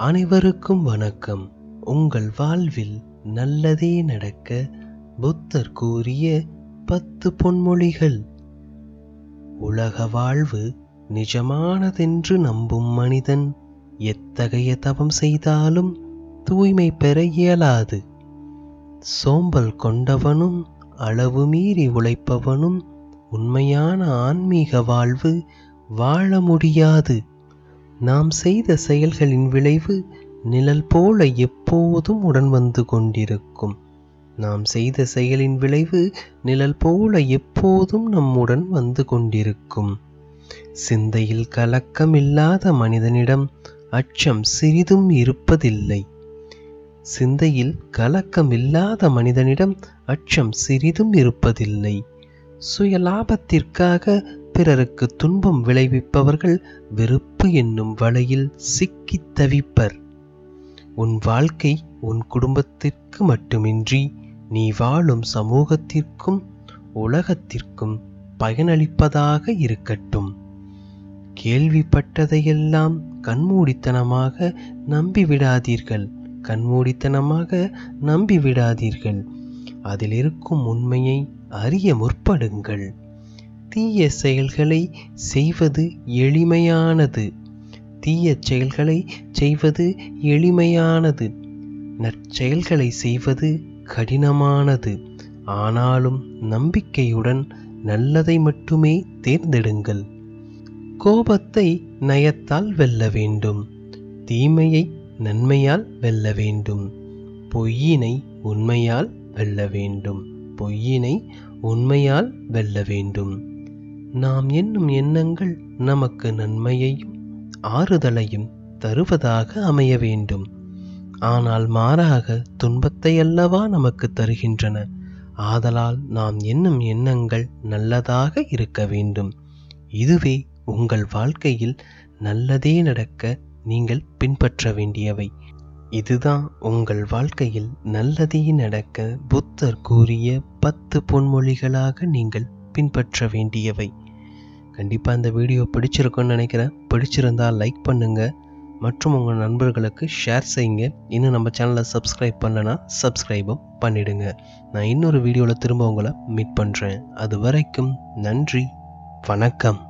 அனைவருக்கும் வணக்கம். உங்கள் வாழ்வில் நல்லதே நடக்க புத்தர் கூறிய பத்து பொன்மொழிகள். உலக வாழ்வு நிஜமானதென்று நம்பும் மனிதன் எத்தகைய தவம் செய்தாலும் தூய்மை பெற இயலாது. சோம்பல் கொண்டவனும் அளவு மீறி உழைப்பவனும் உண்மையான ஆன்மீக வாழ்வு வாழ முடியாது. நாம் செய்த செயல்களின் விளைவு நிழல் போல எப்போதும் உடன் வந்து கொண்டிருக்கும். நாம் செய்த செயலின் விளைவு நிழல் போல எப்போதும் நம்முடன் வந்து கொண்டிருக்கும். சிந்தையில் கலக்கம் இல்லாத மனிதனிடம் அச்சம் சிறிதும் இருப்பதில்லை. சிந்தையில் கலக்கம் இல்லாத மனிதனிடம் அச்சம் சிறிதும் இருப்பதில்லை. சுய லாபத்திற்காக பிறருக்கு துன்பம் விளைவிப்பவர்கள் வெறுப்பு என்னும் வலையில் சிக்கித் தவிப்பர். உன் வாழ்க்கை உன் குடும்பத்திற்கு மட்டுமின்றி நீ வாழும் சமூகத்திற்கும் உலகத்திற்கும் பயனளிப்பதாக இருக்கட்டும். கேள்விப்பட்டதையெல்லாம் கண்மூடித்தனமாக நம்பிவிடாதீர்கள். கண்மூடித்தனமாக நம்பிவிடாதீர்கள். அதில் இருக்கும் உண்மையை அறிய முற்படுங்கள். தீய செயல்களை செய்வது எளிமையானது. தீய செயல்களை செய்வது எளிமையானது. நற்செயல்களை செய்வது கடினமானது. ஆனாலும் நம்பிக்கையுடன் நல்லதை மட்டுமே தேர்ந்தெடுங்கள். கோபத்தை நயத்தால் வெல்ல வேண்டும். தீமையை நன்மையால் வெல்ல வேண்டும். பொய்யினை உண்மையால் வெல்ல வேண்டும். பொய்யினை உண்மையால் வெல்ல வேண்டும். நாம் என்னும் எண்ணங்கள் நமக்கு நன்மையையும் ஆறுதலையும் தருவதாக அமைய வேண்டும். ஆனால் மாறாக துன்பத்தை அல்லவா நமக்கு தருகின்றன? ஆதலால் நாம் எண்ணும் எண்ணங்கள் நல்லதாக இருக்க வேண்டும். இதுவே உங்கள் வாழ்க்கையில் நல்லதே நடக்க நீங்கள் பின்பற்ற வேண்டியவை. இதுதான் உங்கள் வாழ்க்கையில் நல்லதே நடக்க புத்தர் கூறிய பத்து பொன்மொழிகளாக நீங்கள் பின்பற்ற வேண்டியவை. கண்டிப்பாக இந்த வீடியோ பிடிச்சிருக்குன்னு நினைக்கிறேன். பிடிச்சிருந்தால் லைக் பண்ணுங்கள் மற்றும் உங்கள் நண்பர்களுக்கு ஷேர் செய்யுங்க. இன்னும் நம்ம சேனலை சப்ஸ்கிரைப் பண்ணலன்னா சப்ஸ்கிரைபும் பண்ணிடுங்க. நான் இன்னொரு வீடியோவில் திரும்ப உங்களை மீட் பண்ணுறேன் அது வரைக்கும் நன்றி. வணக்கம்.